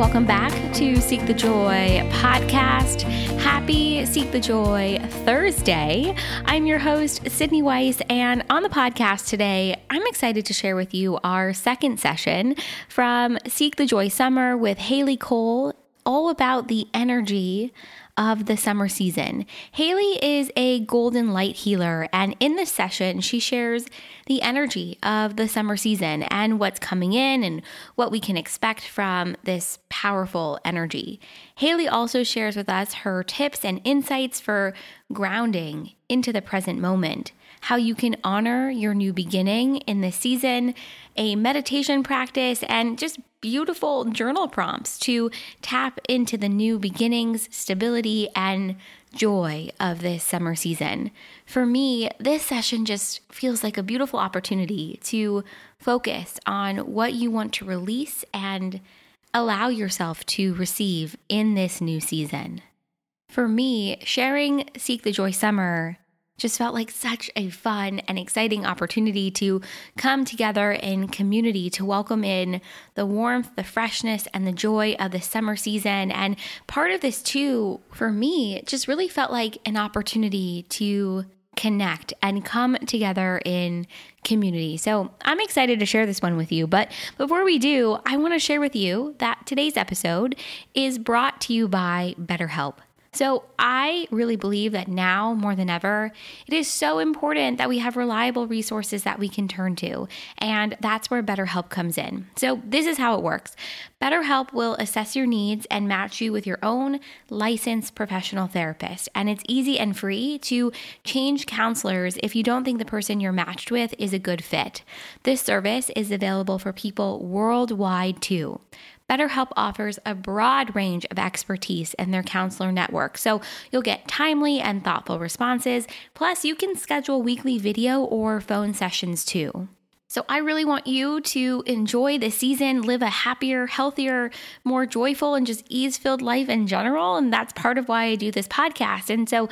welcome back to Seek the Joy podcast. Happy Seek the Joy Thursday. I'm your host, Sydney Weiss, and on the podcast today, I'm excited to share with you our second session from Seek the Joy Summer with Haley Cole, all about the energy of the summer season. Haley is a golden light healer, and in this session, she shares the energy of the summer season and what's coming in and what we can expect from this powerful energy. Haley also shares with us her tips and insights for grounding into the present moment how you can honor your new beginning in this season, a meditation practice, and just beautiful journal prompts to tap into the new beginnings, stability, and joy of this summer season. For me, this session just feels like a beautiful opportunity to focus on what you want to release and allow yourself to receive in this new season. For me, sharing Seek the Joy Summer just felt like such a fun and exciting opportunity to come together in community to welcome in the warmth, the freshness, and the joy of the summer season. And part of this, too, for me, just really felt like an opportunity to connect and come together in community. So I'm excited to share this one with you. But before we do, I want to share with you that today's episode is brought to you by BetterHelp. So, I really believe that now more than ever, it is so important that we have reliable resources that we can turn to. And that's where BetterHelp comes in. So, this is how it works BetterHelp will assess your needs and match you with your own licensed professional therapist. And it's easy and free to change counselors if you don't think the person you're matched with is a good fit. This service is available for people worldwide too. BetterHelp offers a broad range of expertise in their counselor network, so you'll get timely and thoughtful responses. Plus, you can schedule weekly video or phone sessions too. So, I really want you to enjoy the season, live a happier, healthier, more joyful, and just ease filled life in general. And that's part of why I do this podcast. And so,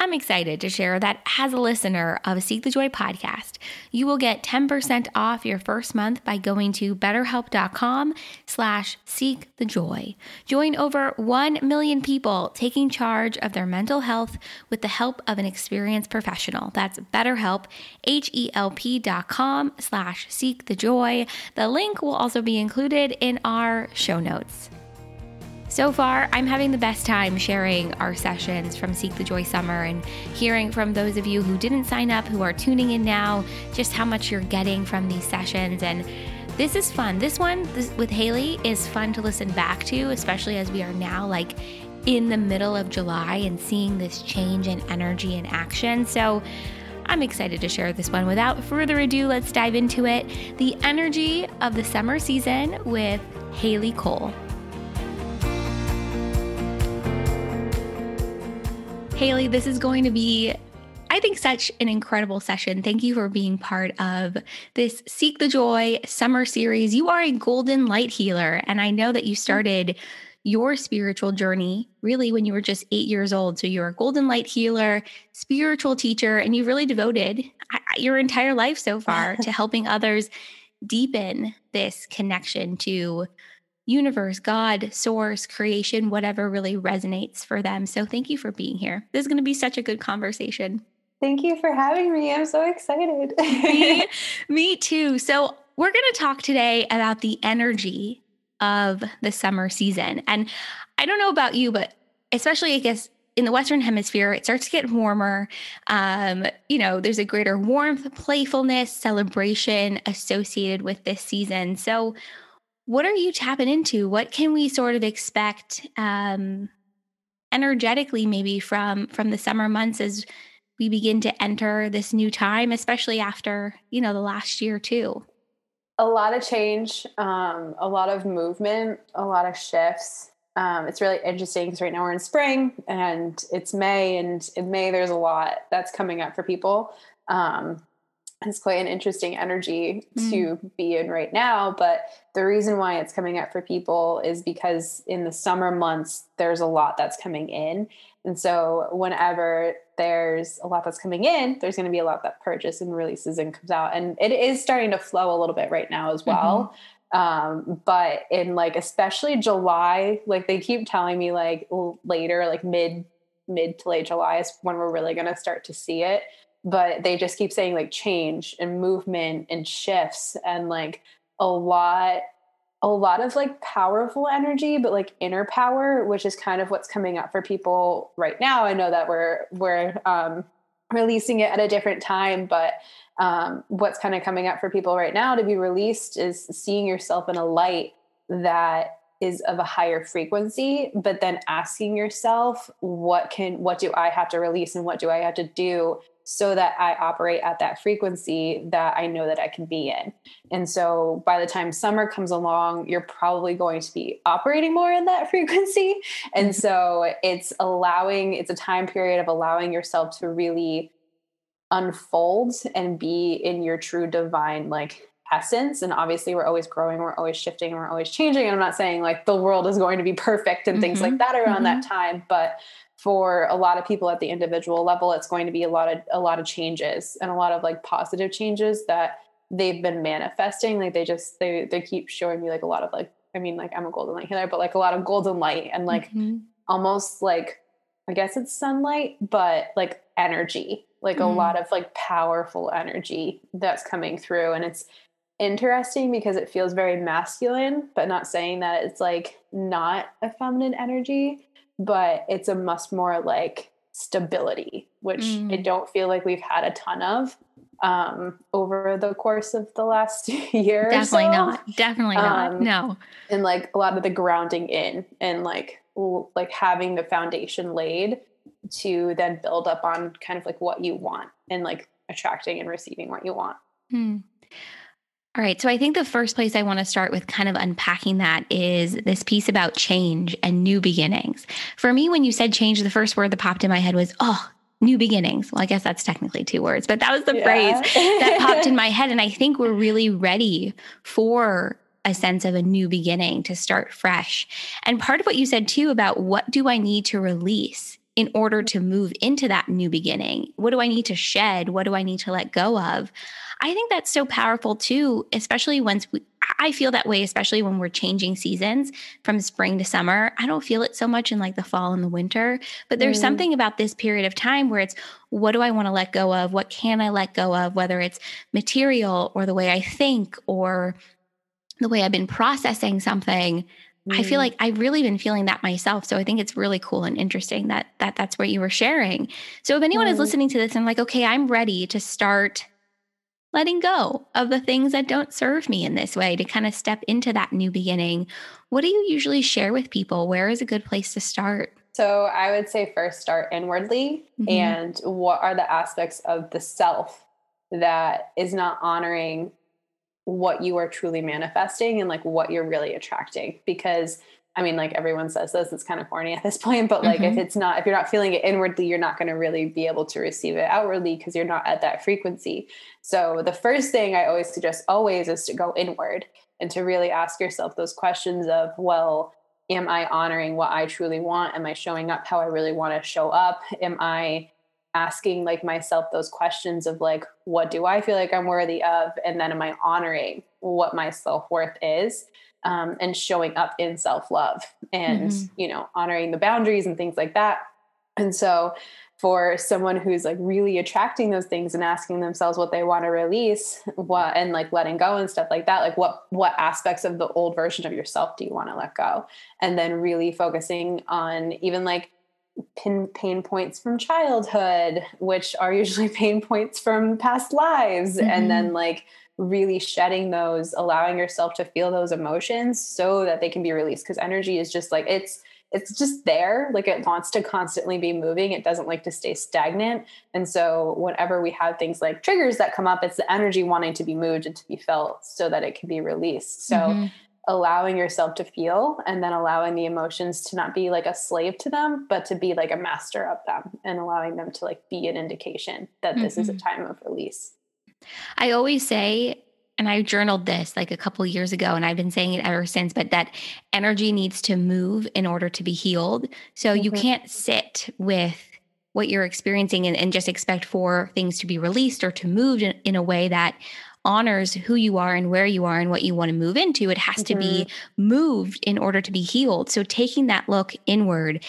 I'm excited to share that as a listener of Seek the Joy podcast, you will get 10% off your first month by going to betterhelp.com slash seek the joy. Join over 1 million people taking charge of their mental health with the help of an experienced professional. That's betterhelp, H-E-L-P dot com slash seek the joy. The link will also be included in our show notes. So far, I'm having the best time sharing our sessions from Seek the Joy Summer and hearing from those of you who didn't sign up, who are tuning in now, just how much you're getting from these sessions. And this is fun. This one this, with Haley is fun to listen back to, especially as we are now like in the middle of July and seeing this change in energy and action. So, I'm excited to share this one. Without further ado, let's dive into it. The energy of the summer season with Haley Cole. Haley, this is going to be, I think, such an incredible session. Thank you for being part of this Seek the Joy summer series. You are a golden light healer, and I know that you started your spiritual journey really when you were just eight years old. So you're a golden light healer, spiritual teacher, and you've really devoted your entire life so far to helping others deepen this connection to universe, God, source, creation, whatever really resonates for them. So thank you for being here. This is going to be such a good conversation. Thank you for having me. I'm so excited. me, me too. So, we're going to talk today about the energy of the summer season. And I don't know about you, but especially, I guess, in the Western Hemisphere, it starts to get warmer. Um, you know, there's a greater warmth, playfulness, celebration associated with this season. So, what are you tapping into? What can we sort of expect um, energetically, maybe from from the summer months as we begin to enter this new time, especially after you know the last year too? A lot of change, um, a lot of movement, a lot of shifts. Um, it's really interesting because right now we're in spring and it's May, and in May there's a lot that's coming up for people. Um, it's quite an interesting energy mm. to be in right now. But the reason why it's coming up for people is because in the summer months, there's a lot that's coming in. And so whenever there's a lot that's coming in, there's going to be a lot that purchase and releases and comes out. And it is starting to flow a little bit right now as well. Um, but in like especially July, like they keep telling me like later, like mid mid to late July is when we're really going to start to see it. But they just keep saying like change and movement and shifts and like a lot a lot of like powerful energy but like inner power which is kind of what's coming up for people right now. I know that we're we're um releasing it at a different time but um what's kind of coming up for people right now to be released is seeing yourself in a light that is of a higher frequency but then asking yourself what can what do i have to release and what do i have to do so that I operate at that frequency that I know that I can be in. And so by the time summer comes along, you're probably going to be operating more in that frequency. And mm-hmm. so it's allowing, it's a time period of allowing yourself to really unfold and be in your true divine, like essence and obviously we're always growing we're always shifting we're always changing and i'm not saying like the world is going to be perfect and mm-hmm. things like mm-hmm. that around mm-hmm. that time but for a lot of people at the individual level it's going to be a lot of a lot of changes and a lot of like positive changes that they've been manifesting like they just they they keep showing me like a lot of like i mean like i'm a golden light healer but like a lot of golden light and like mm-hmm. almost like i guess it's sunlight but like energy like mm-hmm. a lot of like powerful energy that's coming through and it's interesting because it feels very masculine but not saying that it's like not a feminine energy but it's a much more like stability, which mm. I don't feel like we've had a ton of um, over the course of the last year. Definitely so. not. Definitely not. Um, no. And like a lot of the grounding in and like l- like having the foundation laid to then build up on kind of like what you want and like attracting and receiving what you want. Hmm. All right. So I think the first place I want to start with kind of unpacking that is this piece about change and new beginnings. For me, when you said change, the first word that popped in my head was, oh, new beginnings. Well, I guess that's technically two words, but that was the yeah. phrase that popped in my head. And I think we're really ready for a sense of a new beginning to start fresh. And part of what you said too about what do I need to release in order to move into that new beginning? What do I need to shed? What do I need to let go of? I think that's so powerful too, especially once we, I feel that way, especially when we're changing seasons from spring to summer. I don't feel it so much in like the fall and the winter, but there's mm. something about this period of time where it's what do I want to let go of? What can I let go of? Whether it's material or the way I think or the way I've been processing something. I feel mm. like I've really been feeling that myself. So I think it's really cool and interesting that that that's what you were sharing. So if anyone mm. is listening to this and like, okay, I'm ready to start letting go of the things that don't serve me in this way to kind of step into that new beginning. What do you usually share with people? Where is a good place to start? So, I would say first start inwardly mm-hmm. and what are the aspects of the self that is not honoring what you are truly manifesting and like what you're really attracting because I mean, like everyone says this, it's kind of corny at this point, but like mm-hmm. if it's not, if you're not feeling it inwardly, you're not going to really be able to receive it outwardly because you're not at that frequency. So the first thing I always suggest always is to go inward and to really ask yourself those questions of, well, am I honoring what I truly want? Am I showing up how I really want to show up? Am I asking like myself those questions of like, what do I feel like I'm worthy of? And then am I honoring what my self worth is? um, and showing up in self love and mm-hmm. you know honoring the boundaries and things like that. And so for someone who's like really attracting those things and asking themselves what they want to release what and like letting go and stuff like that like what what aspects of the old version of yourself do you want to let go and then really focusing on even like pin, pain points from childhood which are usually pain points from past lives mm-hmm. and then mm-hmm. like really shedding those, allowing yourself to feel those emotions so that they can be released. Because energy is just like it's it's just there like it wants to constantly be moving it doesn't like to stay stagnant and so whenever we have things like triggers that come up it's the energy wanting to be moved and to be felt so that it can be released so mm-hmm. Allowing yourself to feel and then allowing the emotions to not be like a slave to them but to be like a master of them and allowing them to like be an indication that this mm-hmm. is a mm-hmm. time of release I always say, and I journaled this like a couple years ago, and I've been saying it ever since, but that energy needs to move in order to be healed. So mm-hmm. you can't sit with what you're experiencing and, and, just expect for things to be released or to move in, in a way that honors who you are and where you are and what you want to move into. It has mm-hmm. to be mm-hmm. moved in order to be healed. So taking that look inward.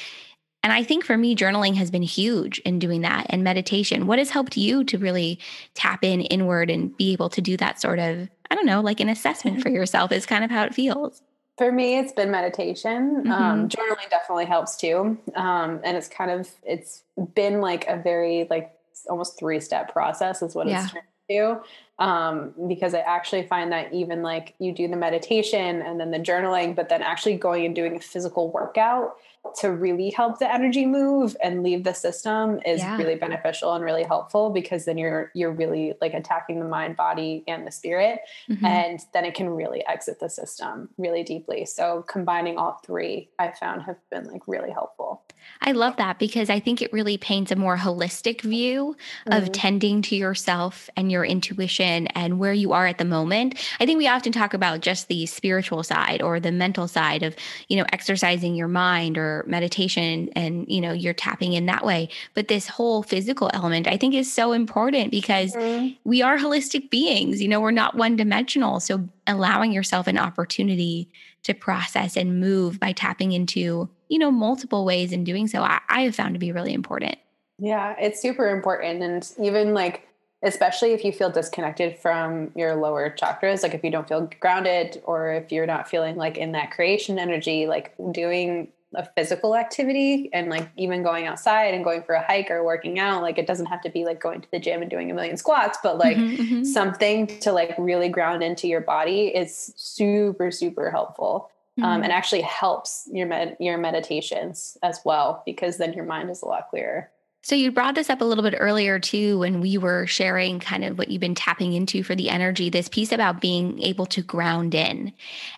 And I think for me, journaling has been huge in doing that and meditation. What has helped you to really tap in inward and be able to do that sort of, I don't know, like an assessment for yourself is kind of how it feels. For me, it's been meditation. Um, mm-hmm. Um, journaling definitely helps too. Um, and it's kind of, it's been like a very like almost three step process is what yeah. it's to. Um, because I actually find that even like you do the meditation and then the journaling, but then actually going and doing a physical workout to really help the energy move and leave the system is yeah. really beneficial and really helpful because then you're you're really like attacking the mind body and the spirit mm-hmm. and then it can really exit the system really deeply so combining all three i found have been like really helpful i love that because i think it really paints a more holistic view mm-hmm. of tending to yourself and your intuition and where you are at the moment i think we often talk about just the spiritual side or the mental side of you know exercising your mind or meditation and you know you're tapping in that way. But this whole physical element i think is so important because mm-hmm. we are holistic beings you know we're not one dimensional so allowing yourself an opportunity to process and move by tapping into you know multiple ways in doing so I, I have found to be really important. Yeah it's super important. And even like especially if you feel disconnected from your lower chakras like if you don't feel grounded or if you're not feeling like in that creation energy like doing a physical activity and like even going outside and going for a hike or working out like it doesn't have to be like going to the gym and doing a million squats but like mm-hmm, mm-hmm. something to like really ground into your body is super super helpful um, mm-hmm. um, and actually helps your med- your meditations as well because then your mind is a lot clearer so you brought this up a little bit earlier too when we were sharing kind of what you've been tapping into for the energy, this piece about being able to ground in.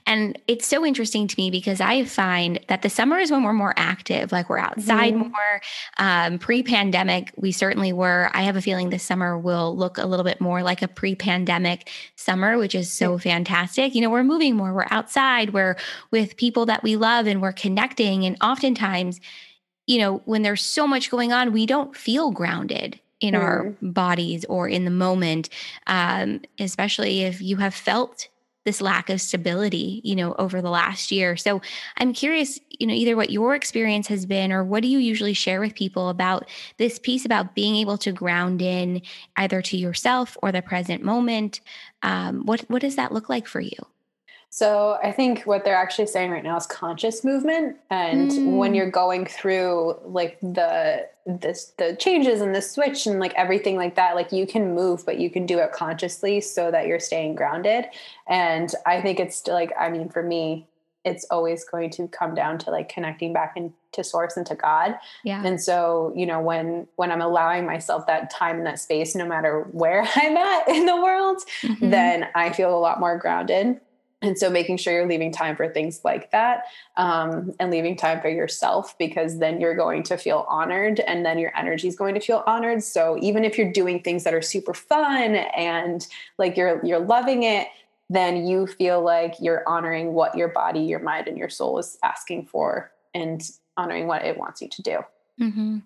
And it's so interesting to me because I find that the summer is when we're more active, like we're outside mm-hmm. more. Um, pre-pandemic, we certainly were. I have a feeling this summer will look a little bit more like a pre-pandemic summer, which is so fantastic. You know, we're moving more, we're outside, we're with people that we love and we're connecting. And oftentimes you know, when there's so much going on, we don't feel grounded in mm. our bodies or in the moment, um, especially if you have felt this lack of stability, you know, over the last year. So I'm curious, you know, either what your experience has been or what do you usually share with people about this piece about being able to ground in either to yourself or the present moment. Um, what what does that look like for you? So I think what they're actually saying right now is conscious movement. And mm. when you're going through like the this the changes and the switch and like everything like that, like you can move, but you can do it consciously so that you're staying grounded. And I think it's like, I mean, for me, it's always going to come down to like connecting back into source and to God. Yeah. And so, you know, when when I'm allowing myself that time and that space, no matter where I'm at in the world, mm-hmm. then I feel a lot more grounded and so making sure you're leaving time for things like that um, and leaving time for yourself because then you're going to feel honored and then your energy is going to feel honored so even if you're doing things that are super fun and like you're you're loving it then you feel like you're honoring what your body your mind and your soul is asking for and honoring what it wants you to do mm-hmm.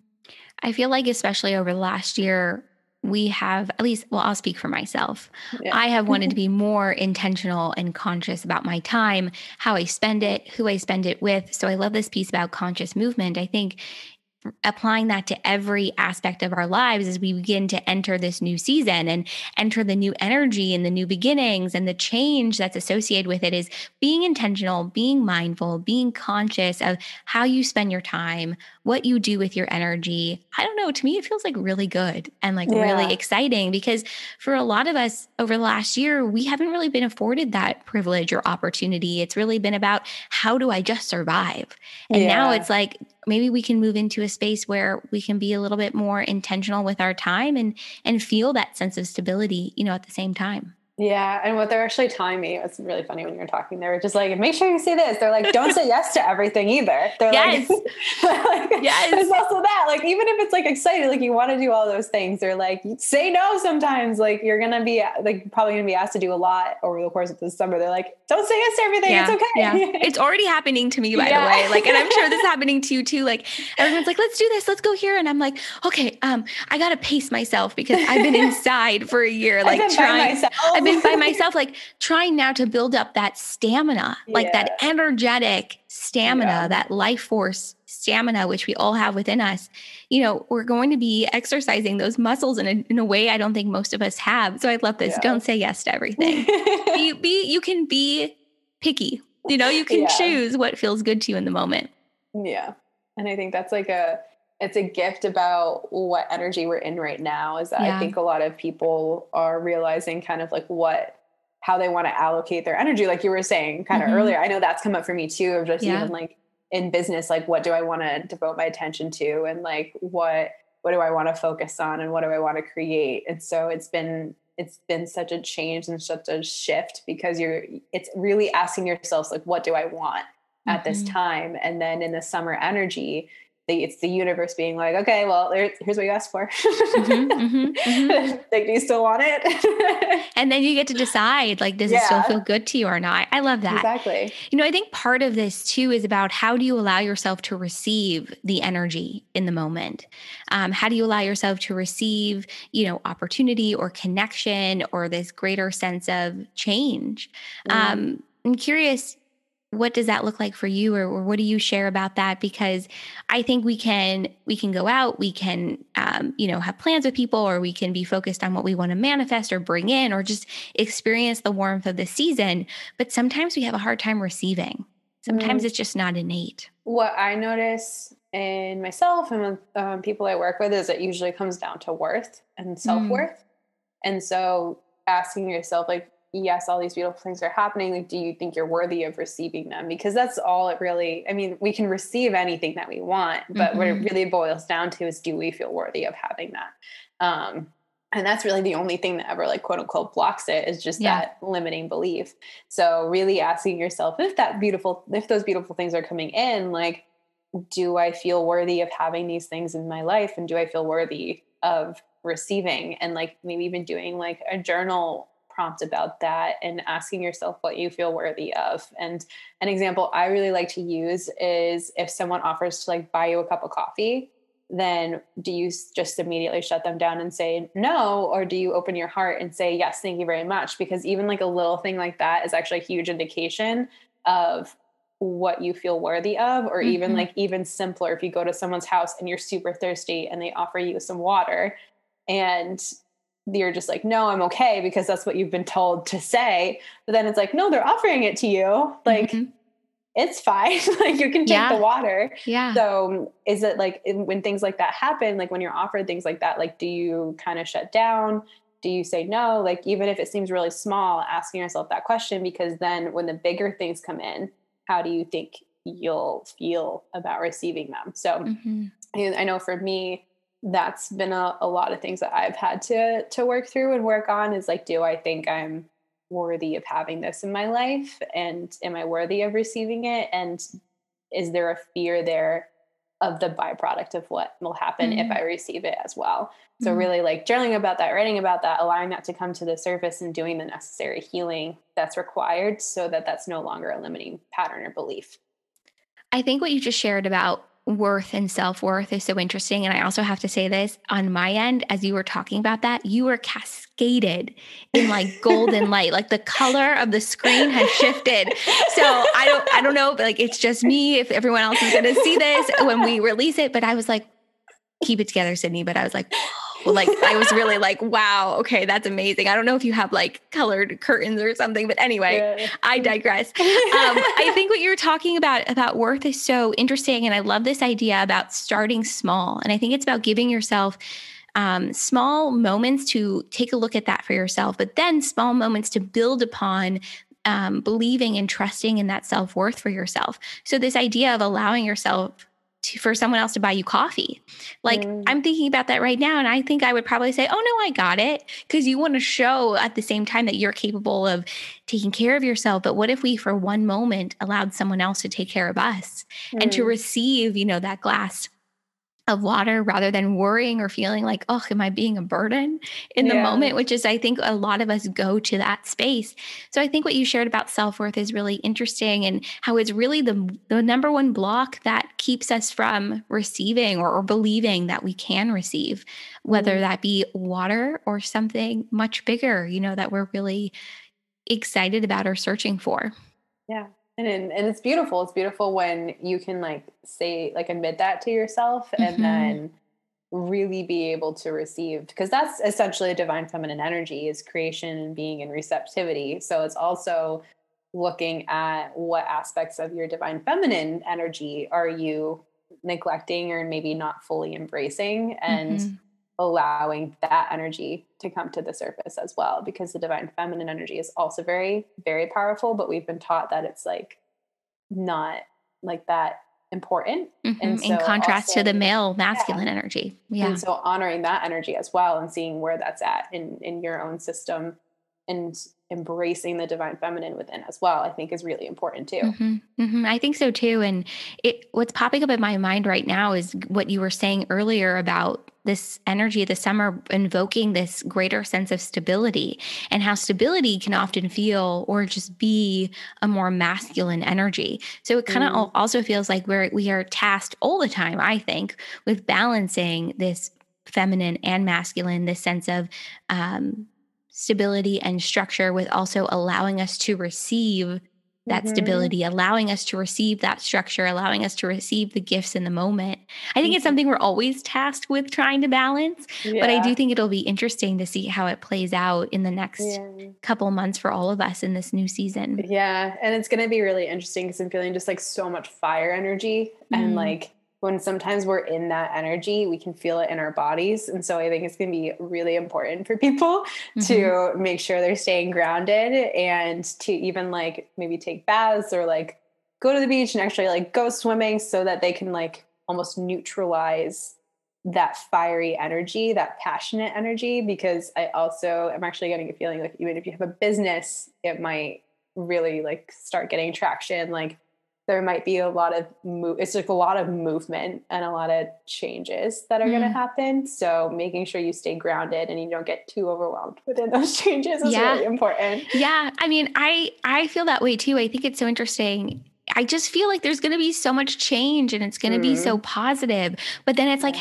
i feel like especially over the last year we have at least well i'll speak for myself. Yeah. i have wanted to be more intentional and conscious about my time how i spend it who i spend it with. So i love this piece about conscious movement. I think applying that to every aspect of our lives as we begin to enter this new season and enter the new energy and the new beginnings and the change that's associated with it is being intentional, being mindful, being conscious of how you spend your time, what you do with your energy. I don't know, to me, it feels like really good and like yeah. really exciting because for a lot of us over the last year, we haven't really been afforded that privilege or opportunity. It's really been about how do I just survive? And yeah. now it's like, maybe we can move into a space where we can be a little bit more intentional with our time and and feel that sense of stability you know at the same time yeah, and what they're actually telling me, it's really funny when you're talking. They were just like, make sure you say this. They're like, don't say yes to everything either. They're yes. like, like, yes. There's also that. Like, even if it's like excited, like you want to do all those things, they're like, say no sometimes. Like you're gonna be like probably gonna be asked to do a lot over the course of the summer. They're like, don't say yes to everything. Yeah. It's okay. Yeah. it's already happening to me, by yeah. the way. Like, and I'm sure this is happening to you too. Like everyone's like, let's do this, let's go here. And I'm like, okay, um, I gotta pace myself because I've been inside for a year, like trying. I've been by myself, like trying now to build up that stamina, like that energetic stamina, Yeah. that life force stamina, which we all have within us. You know, we're going to be exercising those muscles in a, in a way I don't think most of us have. So I love this. Yeah. Don't say yes to everything. be, be, you can be picky. You know, you can Yeah. choose what feels good to you in the moment. Yeah. And I think that's like a it's a gift about what energy we're in right now is that Yeah. I think a lot of people are realizing kind of like what how they want to allocate their energy like you were saying kind of Mhm. earlier. I know that's come up for me too of just Yeah. even like in business like what do I want to devote my attention to and like what what do I want to focus on and what do I want to create? And so it's been it's been such a change and such a shift because you're it's really asking yourselves like what do I want? at this Mhm. time. And then in the summer energy, the, it's the universe being like, okay, well, there, here's what you asked for. Mhm, mhm, mhm. like, do you still want it? And then you get to decide like, does it still feel good to you or not? I love that. exactly. You know, I think part of this too is about how do you allow yourself to receive the energy in the moment? Um, how do you allow yourself to receive, you know, opportunity or connection or this greater sense of change? Mm-hmm. Um, I'm curious, what does that look like for you, or, or what do you share about that? Because I think we can we can go out, we can um, you know have plans with people, or we can be focused on what we want to manifest or bring in, or just experience the warmth of the season. But sometimes we have a hard time receiving. Sometimes Mm. it's just not innate. what I notice in myself and with um, people I work with is it usually comes down to worth and self worth. And so asking yourself, like, yes, all these beautiful things are happening. Like, do you think you're worthy of receiving them? Because that's all it really, I mean, we can receive anything that we want, but what it Mhm. really boils down to is do we feel worthy of having that? Um, and that's really the only thing that ever like quote unquote blocks it is just Yeah. that limiting belief so really asking yourself if that beautiful if those beautiful things are coming in like do i feel worthy of having these things in my life and do i feel worthy of receiving and like maybe even doing like a journal prompt about that and asking yourself what you feel worthy of and an example i really like to use is if someone offers to like buy you a cup of coffee then do you just immediately shut them down and say no or do you open your heart and say yes thank you very much because even like a little thing like that is actually a huge indication of what you feel worthy of or even Mhm. like even simpler if you go to someone's house and you're super thirsty and they offer you some water and you're just like no i'm okay because that's what you've been told to say but then it's like no they're offering it to you like Mhm. it's fine like you can take Yeah. the water yeah. so is it like when things like that happen, like when you're offered things like that, like do you kind of shut down? Do you say no? Like even if it seems really small, asking yourself that question because then when the bigger things come in, how do you think you'll feel about receiving them? So Mhm. I know for me, that's been a, a lot of things that I've had to to work through and work on is like, do I think I'm worthy of having this in my life? And am I worthy of receiving it? And is there a fear there of the byproduct of what will happen if Mhm. I receive it as well? So Mhm. really like journaling about that, writing about that, allowing that to come to the surface and doing the necessary healing that's required so that that's no longer a limiting pattern or belief. I think what you just shared about worth and self worth is so interesting. And I also have to say this on my end, as you were talking about that, you were cascaded in like golden light, like the color of the screen has shifted. So I don't, I don't know, but like it's just me. If everyone else is going to see this when we release it, but I was like, keep it together, Sydney. But I was like, like I was really like, wow, okay, that's amazing. I don't know if you have like colored curtains or something, but anyway, Yeah. I digress. Um, I think what you're talking about about worth is so interesting, and I love this idea about starting small. And I think it's about giving yourself um, small moments to take a look at that for yourself, but then small moments to build upon. Um, believing and trusting in that self worth for yourself. So, this idea of allowing yourself to, for someone else to buy you coffee. Like, Mm. I'm thinking about that right now. And I think I would probably say, oh, no, I got it. Because you want to show at the same time that you're capable of taking care of yourself. But what if we, for one moment, allowed someone else to take care of us and to Mm. receive, you know, that glass of water rather than worrying or feeling like, oh, am I being a burden in the moment? Which is, I think, a lot of us go to that space. So I think what you shared about self worth is really interesting and how it's really the, the number one block that keeps us from receiving or, or believing that we can receive, whether mm-hmm. that be water or something much bigger, you know, that we're really excited about or searching for. Yeah. And, and it's beautiful. It's beautiful when you can like say, like admit that to yourself and mm-hmm. then really be able to receive because that's essentially a divine feminine energy is creation and being and receptivity so it's also looking at what aspects of your divine feminine energy are you neglecting or maybe not fully embracing and mm-hmm. Allowing that energy to come to the surface as well because the divine feminine energy is also very very powerful but we've been taught that it's like not like that important mm-hmm. so in contrast also, to the male masculine yeah. energy yeah and so honoring that energy as well and seeing where that's at in in your own system and embracing the divine feminine within as well i think is really important too mm-hmm, mm-hmm. i think so too and it what's popping up in my mind right now is what you were saying earlier about this energy of the summer invoking this greater sense of stability and how stability can often feel or just be a more masculine energy so it kind of mm. also feels like we're we are tasked all the time i think with balancing this feminine and masculine this sense of um, stability and structure with also allowing us to receive that mm-hmm. stability, allowing us to receive that structure, allowing us to receive the gifts in the moment. I think mm-hmm. it's something we're always tasked with trying to balance, yeah. but I do think it'll be interesting to see how it plays out in the next yeah. couple months for all of us in this new season. Yeah, and it's going to be really interesting because I'm feeling just like so much fire energy mm. and like when sometimes we're in that energy, we can feel it in our bodies. And so I think it's going to be really important for people mm-hmm. to make sure they're staying grounded and to even like maybe take baths or like go to the beach and actually like go swimming so that they can like almost neutralize that fiery energy, that passionate energy. Because I also am actually getting a feeling like even if you have a business, it might really like start getting traction. Like there might be a lot of move it's like a lot of movement and a lot of changes that are mm. going to happen so making sure you stay grounded and you don't get too overwhelmed within those changes is yeah. really important yeah i mean i i feel that way too i think it's so interesting I just feel like there's going to be so much change and it's going to mm. be so positive. But then it's like,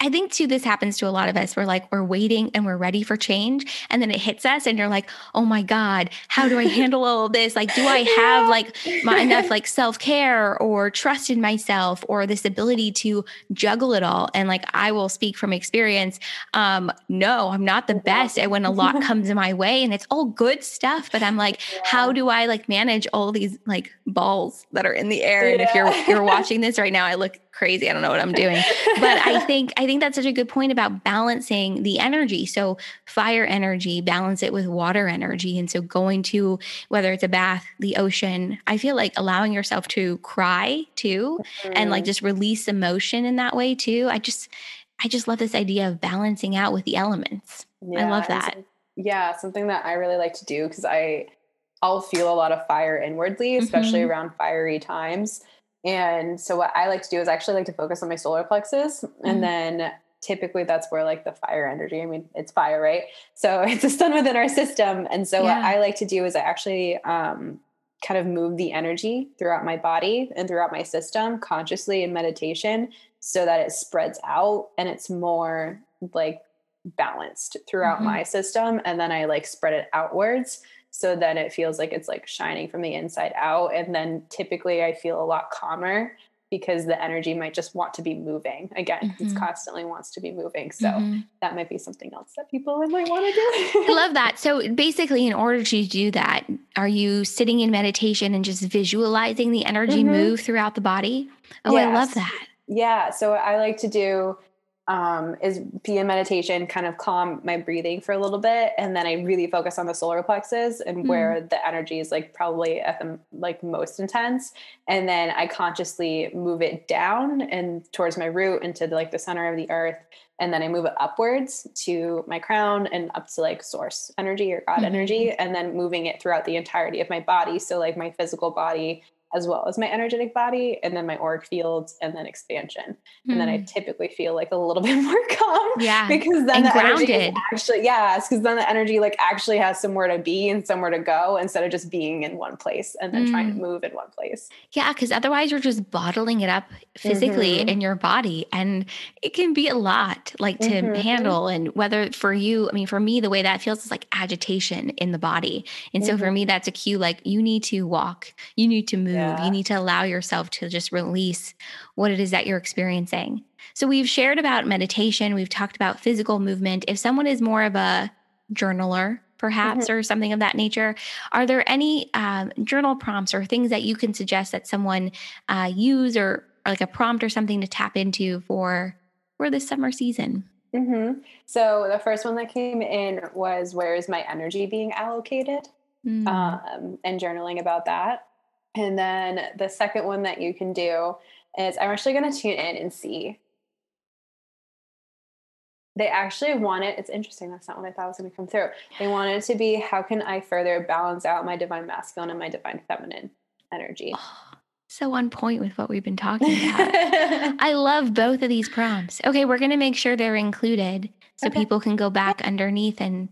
I think too, this happens to a lot of us. We're like, we're waiting and we're ready for change. And then it hits us and you're like, oh my God, how do I handle all of this? Like, do I have like my, enough like self care or trust in myself or this ability to juggle it all? And like, I will speak from experience. Um, no, I'm not the best at when a lot comes in my way and it's all good stuff. But I'm like, yeah. how do I like manage all these like balls that are in the air? And if you're, you're watching this right now, I look crazy. I don't know what I'm doing. But I think I think that's such a good point about balancing the energy. So fire energy, balance it with water energy. And so going to whether it's a bath, the ocean, I feel like allowing yourself to cry too mm-hmm. and like mm-hmm. just release emotion in that way too. I just I just love this idea of balancing out with the elements. Yeah, I love that. Yeah, something that I really like to do because I I'll feel a lot of fire inwardly, especially mm-hmm. around fiery times. And so what I like to do is actually like to focus on my solar plexus mm-hmm. and then typically that's where like the fire energy, I mean, it's fire, right? So it's a sun within our system. And so yeah. what I like to do is I actually um, kind of move the energy throughout my body and throughout my system consciously in meditation so that it spreads out and it's more like balanced throughout mm-hmm. my system. And then I like spread it outwards so then it feels like it's like shining from the inside out. And then typically I feel a lot calmer because the energy might just want to be moving again mm-hmm. it constantly wants to be moving so mm-hmm. that might be something else that people might want to do i love that so basically in order to do that are you sitting in meditation and just visualizing the energy mm-hmm. move throughout the body oh yes. i love that yeah so i like to do um, is be in meditation, kind of calm my breathing for a little bit, and then I really focus on the solar plexus and mm. where the energy is like probably at the like most intense, and then I consciously move it down and towards my root into like the center of the earth, and then I move it upwards to my crown and up to like source energy or God mm-hmm. energy, and then moving it throughout the entirety of my body. So like my physical body as well as my energetic body, and then my auric fields, and then expansion. Mm. And then I hmm. typically feel like a little bit more calm. Yeah. Because then and the grounded. energy actually, yeah, because then the energy like actually has somewhere to be and somewhere to go instead of just being in one place and then mm. trying to hmm. move in one place. Yeah. Cause otherwise you're just bottling it up physically mm-hmm. in your body. And it can be a lot like to mm-hmm. handle. And whether for you, I mean, for me, the way that feels is like agitation in the body. And so for mm-hmm. me, that's a cue like you need to walk, you need to move, yeah. you need to allow yourself to just release what it is that you're experiencing. So we've shared about meditation, we've talked about physical movement. If someone is more of a journaler, perhaps, mm-hmm. or something of that nature, are there any um, journal prompts or things that you can suggest that someone uh, use or, or like a prompt or something to tap into for for this summer season? Mm-hmm. So the first one that came in was where is my energy being allocated, mm. um, and journaling about that. And then the second one that you can do is I'm actually going to tune in and see. They actually want it. It's interesting. That's not what I thought was going to come through. They want it to be how can I further balance out my divine masculine and my divine feminine energy. Oh so on point with what we've been talking about. I love both of these prompts. Okay, we're going to make sure they're included so okay. people can go back underneath and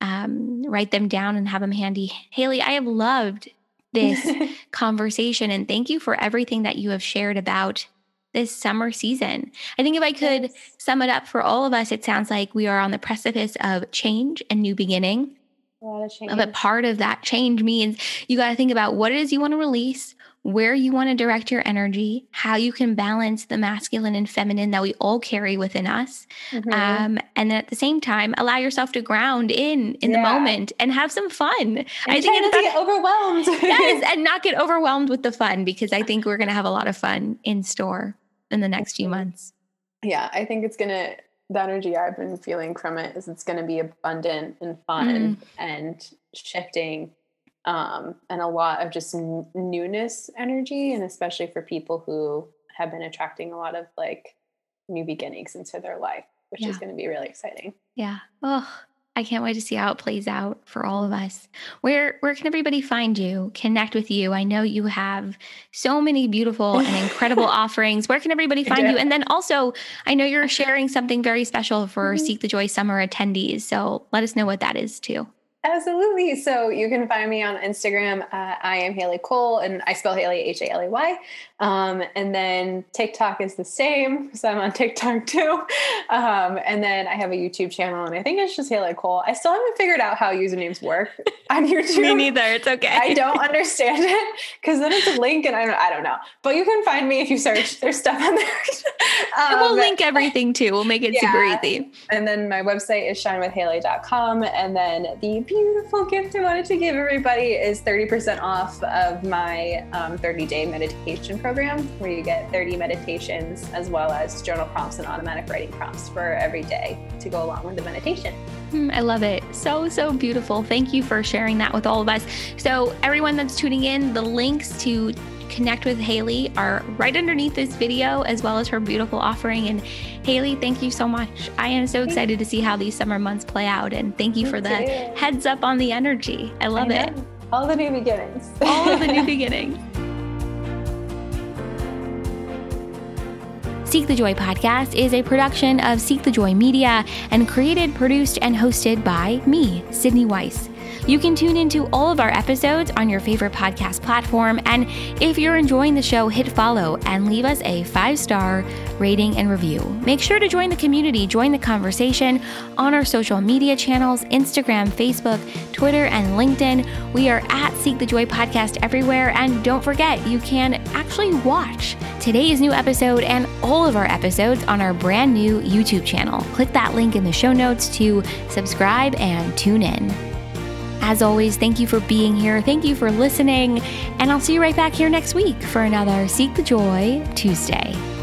um, write them down and have them handy. Haley, I have loved this conversation and thank you for everything that you have shared about this summer season. I think if I could yes. sum it up for all of us, it sounds like we are on the precipice of change and new beginning. A lot of change. But part of that change means you got to think about what it is you want to release, where you want to direct your energy, how you can balance the masculine and feminine that we all carry within us. Mm-hmm. Um, and at the same time, allow yourself to ground in in yeah. the moment and have some fun. And I think not get overwhelmed. yes, and not get overwhelmed with the fun because I think we're going to have a lot of fun in store in the next few months. Yeah, I think it's going to the energy I've been feeling from it is it's going to be abundant and fun mm. and shifting um, and a lot of just n- newness energy, and especially for people who have been attracting a lot of like new beginnings into their life, which yeah. is going to be really exciting. Yeah. Oh, I can't wait to see how it plays out for all of us. Where where can everybody find you? Connect with you. I know you have so many beautiful and incredible offerings. Where can everybody find you? And then also, I know you're sharing something very special for mm-hmm. Seek the Joy Summer attendees. So let us know what that is too. Absolutely. So you can find me on Instagram. Uh, I am Haley Cole, and I spell Haley H A L E Y. Um, and then TikTok is the same, so I'm on TikTok too. Um, and then I have a YouTube channel, and I think it's just Haley Cole. I still haven't figured out how usernames work on YouTube. me neither. It's okay. I don't understand it because then it's a link, and I don't, I don't know. But you can find me if you search. There's stuff on there. um, we'll link everything too. We'll make it yeah. super easy. And then my website is shinewithhaley.com, and then the beautiful gift I wanted to give everybody is 30% off of my um, 30 day meditation program where you get 30 meditations as well as journal prompts and automatic writing prompts for every day to go along with the meditation. Hmm, I love it. So, so beautiful. Thank you for sharing that with all of us. So, everyone that's tuning in, the links to connect with Haley are right underneath this video, as well as her beautiful offering. And Haley, thank you so much. I am so excited to see how these summer months play out. And thank you for the heads up on the energy. I love I it. All the new beginnings. All of the new beginnings. Seek the Joy podcast is a production of Seek the Joy Media and created, produced, and hosted by me, Sydney Weiss. You can tune into all of our episodes on your favorite podcast platform. And if you're enjoying the show, hit follow and leave us a five star rating and review. Make sure to join the community, join the conversation on our social media channels Instagram, Facebook, Twitter, and LinkedIn. We are at Seek the Joy Podcast everywhere. And don't forget, you can actually watch today's new episode and all of our episodes on our brand new YouTube channel. Click that link in the show notes to subscribe and tune in. As always, thank you for being here. Thank you for listening. And I'll see you right back here next week for another Seek the Joy Tuesday.